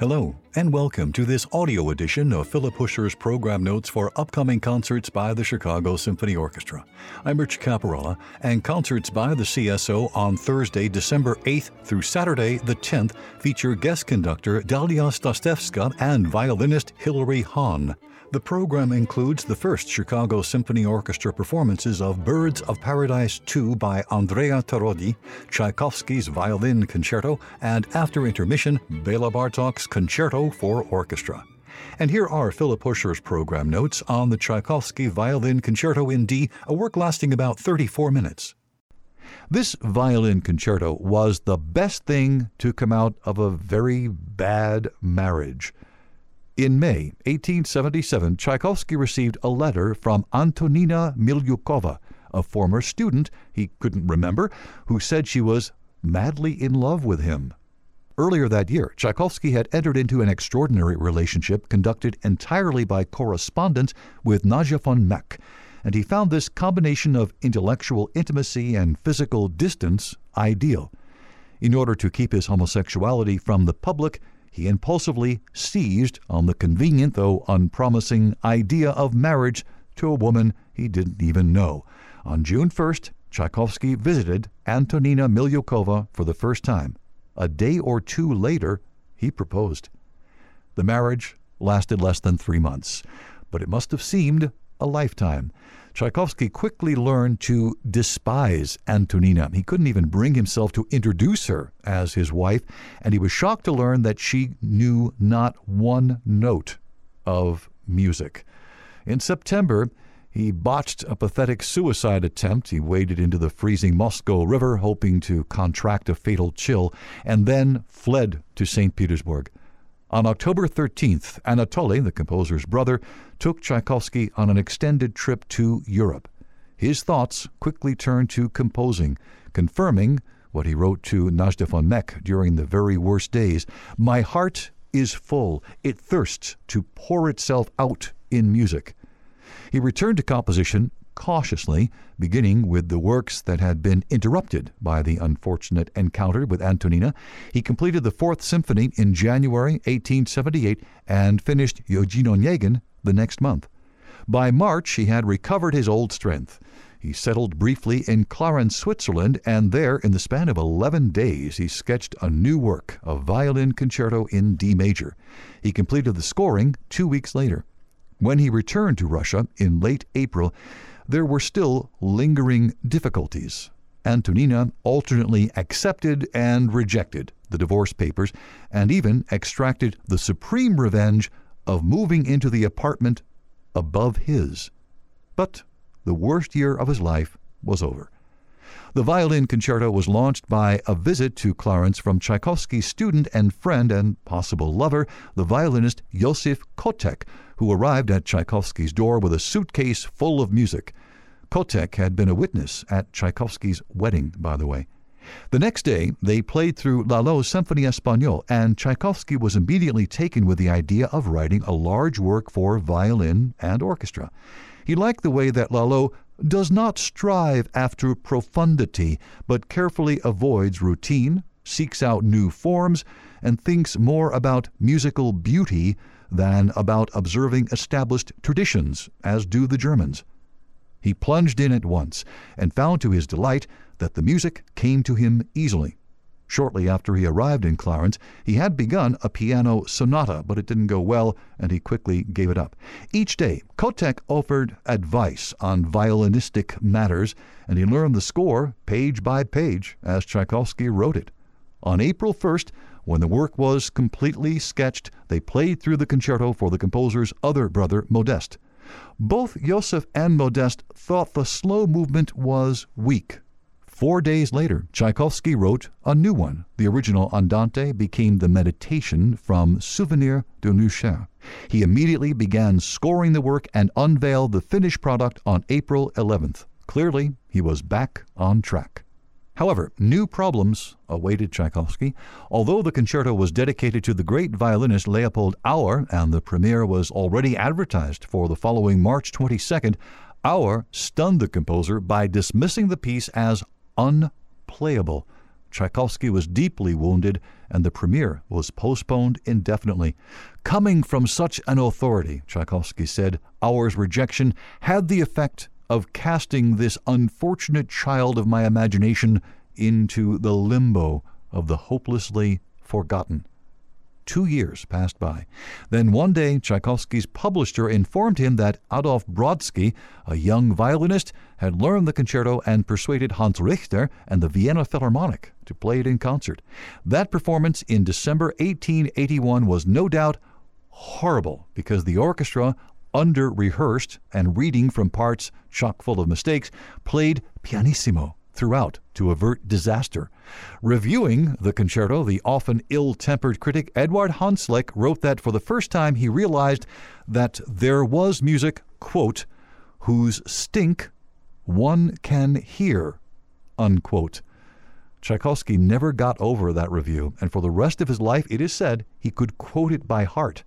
Hello, and welcome to this audio edition of Philip Huscher's program notes for upcoming concerts by the Chicago Symphony Orchestra. I'm Rich Capparela, and concerts by the CSO on Thursday, December 8th through Saturday, the 10th, feature guest conductor Dalia Stasevska and violinist Hilary Hahn. The program includes the first Chicago Symphony Orchestra performances of Birds of Paradise II by Andrea Tarrodi, Tchaikovsky's Violin Concerto, and after intermission, Bela Bartok's Concerto for Orchestra. And here are Philip Huscher's program notes on the Tchaikovsky Violin Concerto in D, a work lasting about 34 minutes. This violin concerto was the best thing to come out of a very bad marriage. In May 1877, Tchaikovsky received a letter from Antonina Milyukova, a former student he couldn't remember, who said she was madly in love with him. Earlier that year, Tchaikovsky had entered into an extraordinary relationship conducted entirely by correspondence with Nadja von Meck, and he found this combination of intellectual intimacy and physical distance ideal. In order to keep his homosexuality from the public, he impulsively seized on the convenient though unpromising idea of marriage to a woman he didn't even know. On June 1st, Tchaikovsky visited Antonina Milyukova for the first time. A day or two later, he proposed. The marriage lasted less than three months, but it must have seemed a lifetime. Tchaikovsky quickly learned to despise Antonina. He couldn't even bring himself to introduce her as his wife, and he was shocked to learn that she knew not one note of music. In September, he botched a pathetic suicide attempt. He waded into the freezing Moscow River, hoping to contract a fatal chill, and then fled to St. Petersburg. On October 13th, Anatoly, the composer's brother, took Tchaikovsky on an extended trip to Europe. His thoughts quickly turned to composing, confirming what he wrote to Nadja von Meck during the very worst days My heart is full, it thirsts to pour itself out in music. He returned to composition cautiously, beginning with the works that had been interrupted by the unfortunate encounter with Antonina. He completed the Fourth Symphony in January 1878 and finished Eugene Onegin the next month. By March, he had recovered his old strength. He settled briefly in Clarens, Switzerland, and there, in the span of 11 days, he sketched a new work, a violin concerto in D major. He completed the scoring two weeks later. When he returned to Russia in late April, there were still lingering difficulties. Antonina alternately accepted and rejected the divorce papers and even extracted the supreme revenge of moving into the apartment above his. But the worst year of his life was over. The violin concerto was launched by a visit to Clarens from Tchaikovsky's student and friend and possible lover, the violinist Yosif Kotek, who arrived at Tchaikovsky's door with a suitcase full of music. Kotek had been a witness at Tchaikovsky's wedding, by the way. The next day, they played through Lalo's Symphonie Espagnole, and Tchaikovsky was immediately taken with the idea of writing a large work for violin and orchestra. He liked the way that Lalo does not strive after profundity, but carefully avoids routine, seeks out new forms, and thinks more about musical beauty than about observing established traditions, as do the Germans. He plunged in at once and found to his delight that the music came to him easily. Shortly after he arrived in Clarens, he had begun a piano sonata, but it didn't go well, and he quickly gave it up. Each day, Kotek offered advice on violinistic matters, and he learned the score page by page as Tchaikovsky wrote it. On April 1st, when the work was completely sketched, they played through the concerto for the composer's other brother, Modeste. Both Joseph and Modeste thought the slow movement was weak. Four days later, Tchaikovsky wrote a new one. The original Andante became the meditation from Souvenir de Cher. He immediately began scoring the work and unveiled the finished product on April 11th. Clearly, he was back on track. However, new problems awaited Tchaikovsky. Although the concerto was dedicated to the great violinist Leopold Auer and the premiere was already advertised for the following March 22nd, Auer stunned the composer by dismissing the piece as unplayable. Tchaikovsky was deeply wounded and the premiere was postponed indefinitely. Coming from such an authority, Tchaikovsky said, our rejection had the effect of casting this unfortunate child of my imagination into the limbo of the hopelessly forgotten. Two years passed by. Then one day, Tchaikovsky's publisher informed him that Adolf Brodsky, a young violinist, had learned the concerto and persuaded Hans Richter and the Vienna Philharmonic to play it in concert. That performance in December 1881 was no doubt horrible because the orchestra, under rehearsed and reading from parts chock full of mistakes, played pianissimo throughout to avert disaster. Reviewing the concerto, the often ill tempered critic Eduard Hanslick wrote that for the first time he realized that there was music, quote, whose stink one can hear, unquote. Tchaikovsky never got over that review, and for the rest of his life, it is said, he could quote it by heart.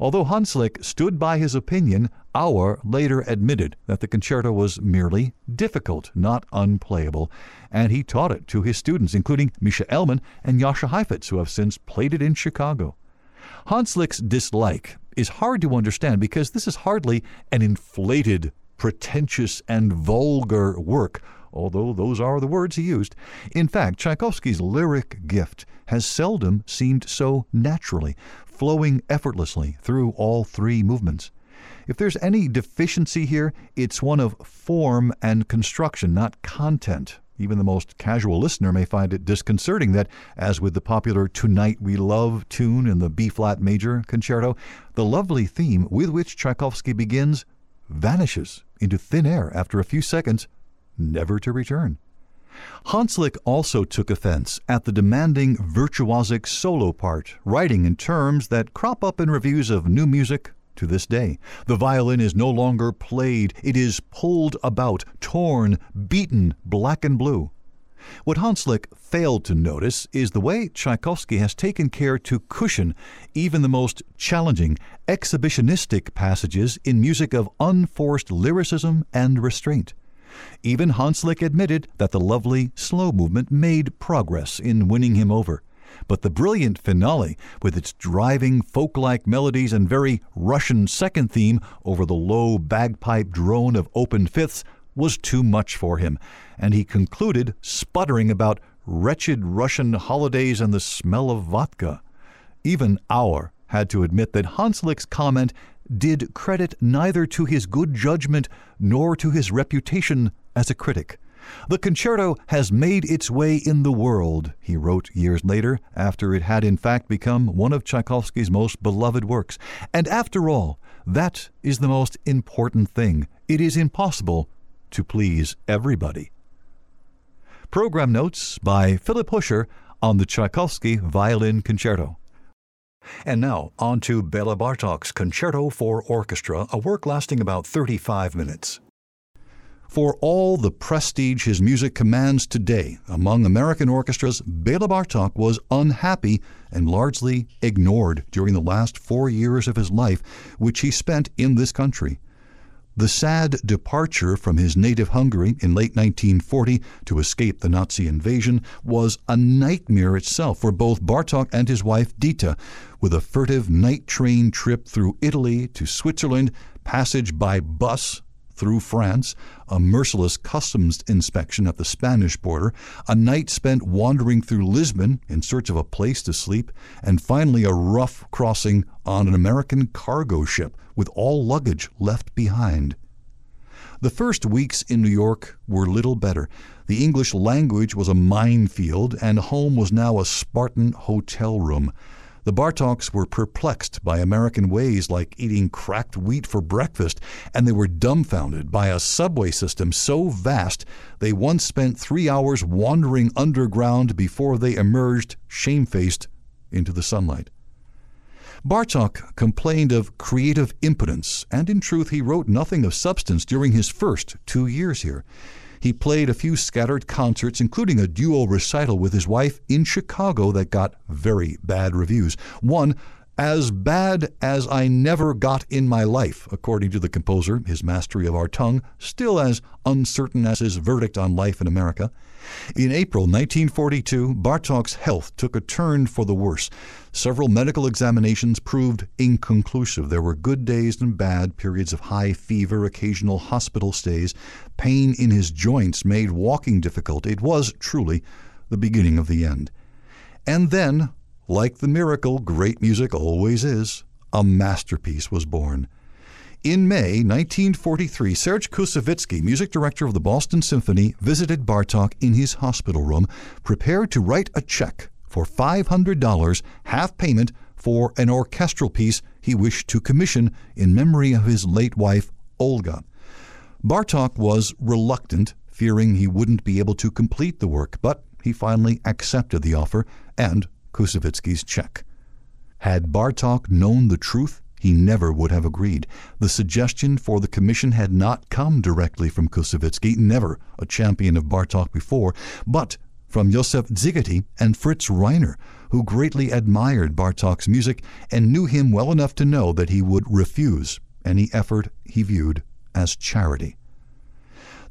Although Hanslick stood by his opinion, Auer later admitted that the concerto was merely difficult, not unplayable, and he taught it to his students, including Mischa Elman and Jascha Heifetz, who have since played it in Chicago. Hanslick's dislike is hard to understand because this is hardly an inflated, pretentious, and vulgar work, although those are the words he used. In fact, Tchaikovsky's lyric gift has seldom seemed so naturally, flowing effortlessly through all three movements. If there's any deficiency here, it's one of form and construction, not content. Even the most casual listener may find it disconcerting that, as with the popular Tonight We Love tune in the B flat major concerto, the lovely theme with which Tchaikovsky begins vanishes into thin air after a few seconds, never to return. Hanslick also took offense at the demanding virtuosic solo part, writing in terms that crop up in reviews of new music to this day. The violin is no longer played, it is pulled about, torn, beaten black and blue. What Hanslick failed to notice is the way Tchaikovsky has taken care to cushion even the most challenging, exhibitionistic passages in music of unforced lyricism and restraint. Even Hanslick admitted that the lovely, slow movement made progress in winning him over. But the brilliant finale, with its driving folk like melodies and very Russian second theme over the low bagpipe drone of open fifths, was too much for him, and he concluded sputtering about wretched Russian holidays and the smell of vodka. Even Auer had to admit that Hanslick's comment did credit neither to his good judgment nor to his reputation as a critic. The concerto has made its way in the world, he wrote years later, after it had in fact become one of Tchaikovsky's most beloved works. And after all, that is the most important thing. It is impossible to please everybody. Program notes by Philip Huscher on the Tchaikovsky Violin Concerto. And now, on to Bela Bartok's Concerto for Orchestra, a work lasting about 35 minutes. For all the prestige his music commands today among American orchestras, Bela Bartok was unhappy and largely ignored during the last four years of his life, which he spent in this country. The sad departure from his native Hungary in late 1940 to escape the Nazi invasion was a nightmare itself for both Bartok and his wife Ditta, with a furtive night train trip through Italy to Switzerland, passage by bus through France, a merciless customs inspection at the Spanish border, a night spent wandering through Lisbon in search of a place to sleep, and finally a rough crossing on an American cargo ship with all luggage left behind. The first weeks in New York were little better. The English language was a minefield, and home was now a Spartan hotel room. The Bartoks were perplexed by American ways like eating cracked wheat for breakfast, and they were dumbfounded by a subway system so vast they once spent three hours wandering underground before they emerged, shamefaced, into the sunlight. Bartok complained of creative impotence, and in truth, he wrote nothing of substance during his first two years here. He played a few scattered concerts, including a duo recital with his wife in Chicago that got very bad reviews. One, As bad as I never got in my life, according to the composer, his mastery of our tongue, still as uncertain as his verdict on life in America. In April 1942, Bartok's health took a turn for the worse. Several medical examinations proved inconclusive. There were good days and bad, periods of high fever, occasional hospital stays. Pain in his joints made walking difficult. It was truly the beginning of the end. And then, like the miracle great music always is, a masterpiece was born. In May 1943, Serge Koussevitzky, music director of the Boston Symphony, visited Bartok in his hospital room, prepared to write a check for $500, half payment for an orchestral piece he wished to commission in memory of his late wife, Olga. Bartok was reluctant, fearing he wouldn't be able to complete the work, but he finally accepted the offer and Koussevitzky's check. Had Bartok known the truth, he never would have agreed. The suggestion for the commission had not come directly from Koussevitzky, never a champion of Bartok before, but from Josef Szigeti and Fritz Reiner, who greatly admired Bartok's music and knew him well enough to know that he would refuse any effort he viewed as charity.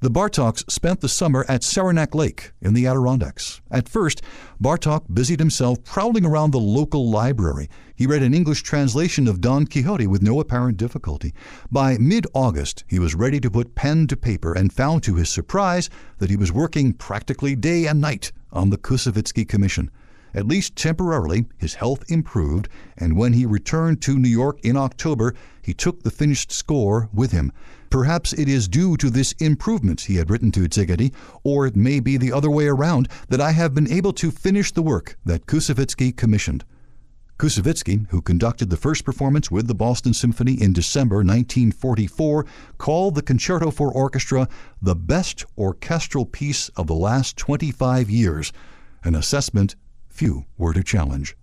The Bartoks spent the summer at Saranac Lake in the Adirondacks. At first, Bartok busied himself prowling around the local library. He read an English translation of Don Quixote with no apparent difficulty. By mid August, he was ready to put pen to paper and found to his surprise that he was working practically day and night on the Koussevitzky Commission. At least temporarily, his health improved, and when he returned to New York in October, he took the finished score with him. Perhaps it is due to this improvement, he had written to Szigeti, or it may be the other way around, that I have been able to finish the work that Koussevitzky commissioned. Koussevitzky, who conducted the first performance with the Boston Symphony in December 1944, called the Concerto for Orchestra the best orchestral piece of the last 25 years, an assessment few were to challenge.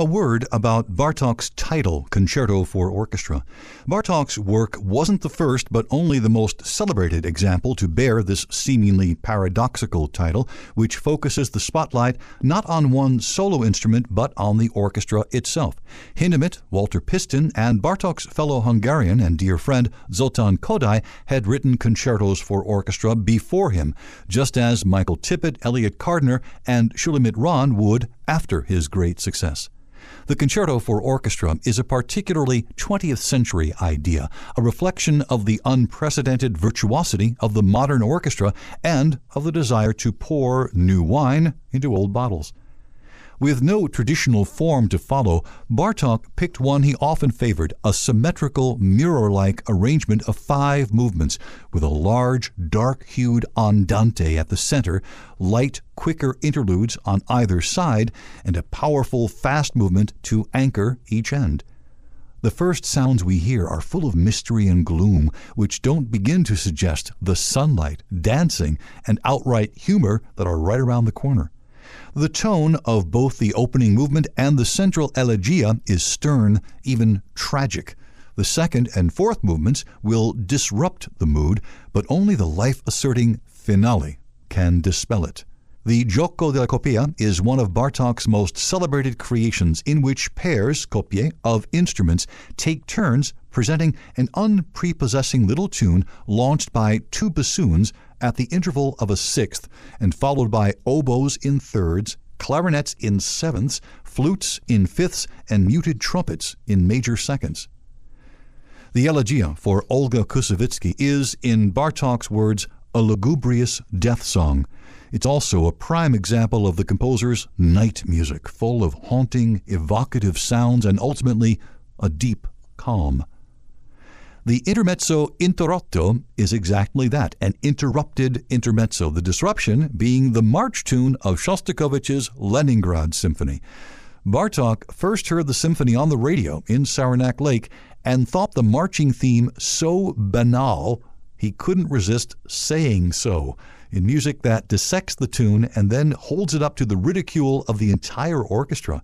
A word about Bartok's title, Concerto for Orchestra. Bartok's work wasn't the first, but only the most celebrated example to bear this seemingly paradoxical title, which focuses the spotlight not on one solo instrument, but on the orchestra itself. Hindemith, Walter Piston, and Bartok's fellow Hungarian and dear friend Zoltan Kodály had written concertos for orchestra before him, just as Michael Tippett, Elliott Carter, and Shulamit Ran would after his great success. The concerto for orchestra is a particularly 20th century idea, a reflection of the unprecedented virtuosity of the modern orchestra and of the desire to pour new wine into old bottles. With no traditional form to follow, Bartok picked one he often favored a symmetrical, mirror like arrangement of five movements, with a large, dark hued andante at the center, light, quicker interludes on either side, and a powerful, fast movement to anchor each end. The first sounds we hear are full of mystery and gloom, which don't begin to suggest the sunlight, dancing, and outright humor that are right around the corner. The tone of both the opening movement and the central elegia is stern, even tragic. The second and fourth movements will disrupt the mood, but only the life asserting finale can dispel it. The Gioco delle coppie is one of Bartok's most celebrated creations in which pairs, coppie, of instruments take turns presenting an unprepossessing little tune launched by two bassoons at the interval of a sixth and followed by oboes in thirds, clarinets in sevenths, flutes in fifths, and muted trumpets in major seconds. The elegia for Olga Koussevitzky is, in Bartok's words, a lugubrious death song it's also a prime example of the composer's night music, full of haunting, evocative sounds and ultimately a deep calm. The intermezzo interrotto is exactly that an interrupted intermezzo, the disruption being the march tune of Shostakovich's Leningrad Symphony. Bartok first heard the symphony on the radio in Saranac Lake and thought the marching theme so banal he couldn't resist saying so in music that dissects the tune and then holds it up to the ridicule of the entire orchestra.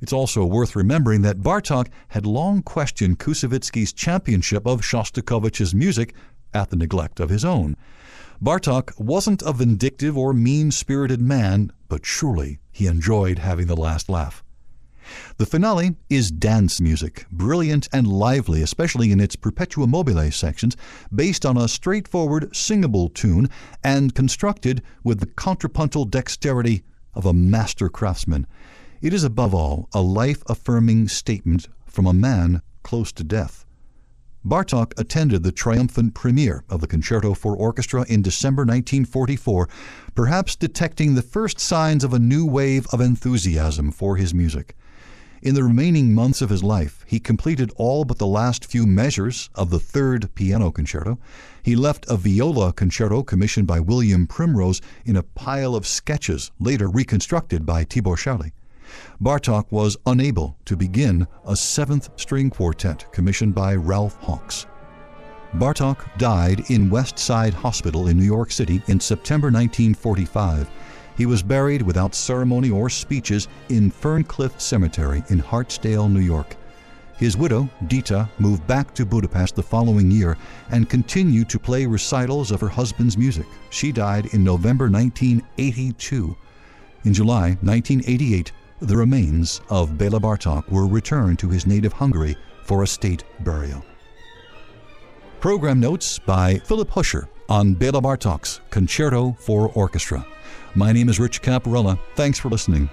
It's also worth remembering that Bartok had long questioned Koussevitzky's championship of Shostakovich's music at the neglect of his own. Bartok wasn't a vindictive or mean spirited man, but surely he enjoyed having the last laugh. The finale is dance music, brilliant and lively, especially in its Perpetua mobile sections, based on a straightforward singable tune and constructed with the contrapuntal dexterity of a master craftsman. It is above all a life affirming statement from a man close to death. Bartok attended the triumphant premiere of the Concerto for Orchestra in December 1944, perhaps detecting the first signs of a new wave of enthusiasm for his music. In the remaining months of his life, he completed all but the last few measures of the third piano concerto. He left a viola concerto commissioned by William Primrose in a pile of sketches later reconstructed by Tibor Serly. Bartok was unable to begin a seventh string quartet commissioned by Ralph Hawkes. Bartok died in West Side Hospital in New York City in September 1945. He was buried without ceremony or speeches in Ferncliff Cemetery in Hartsdale, New York. His widow, Ditta, moved back to Budapest the following year and continued to play recitals of her husband's music. She died in November 1982. In July 1988, the remains of Bela Bartok were returned to his native Hungary for a state burial. Program notes by Philip Huscher on Bela Bartok's Concerto for Orchestra. My name is Rich Capparela. Thanks for listening.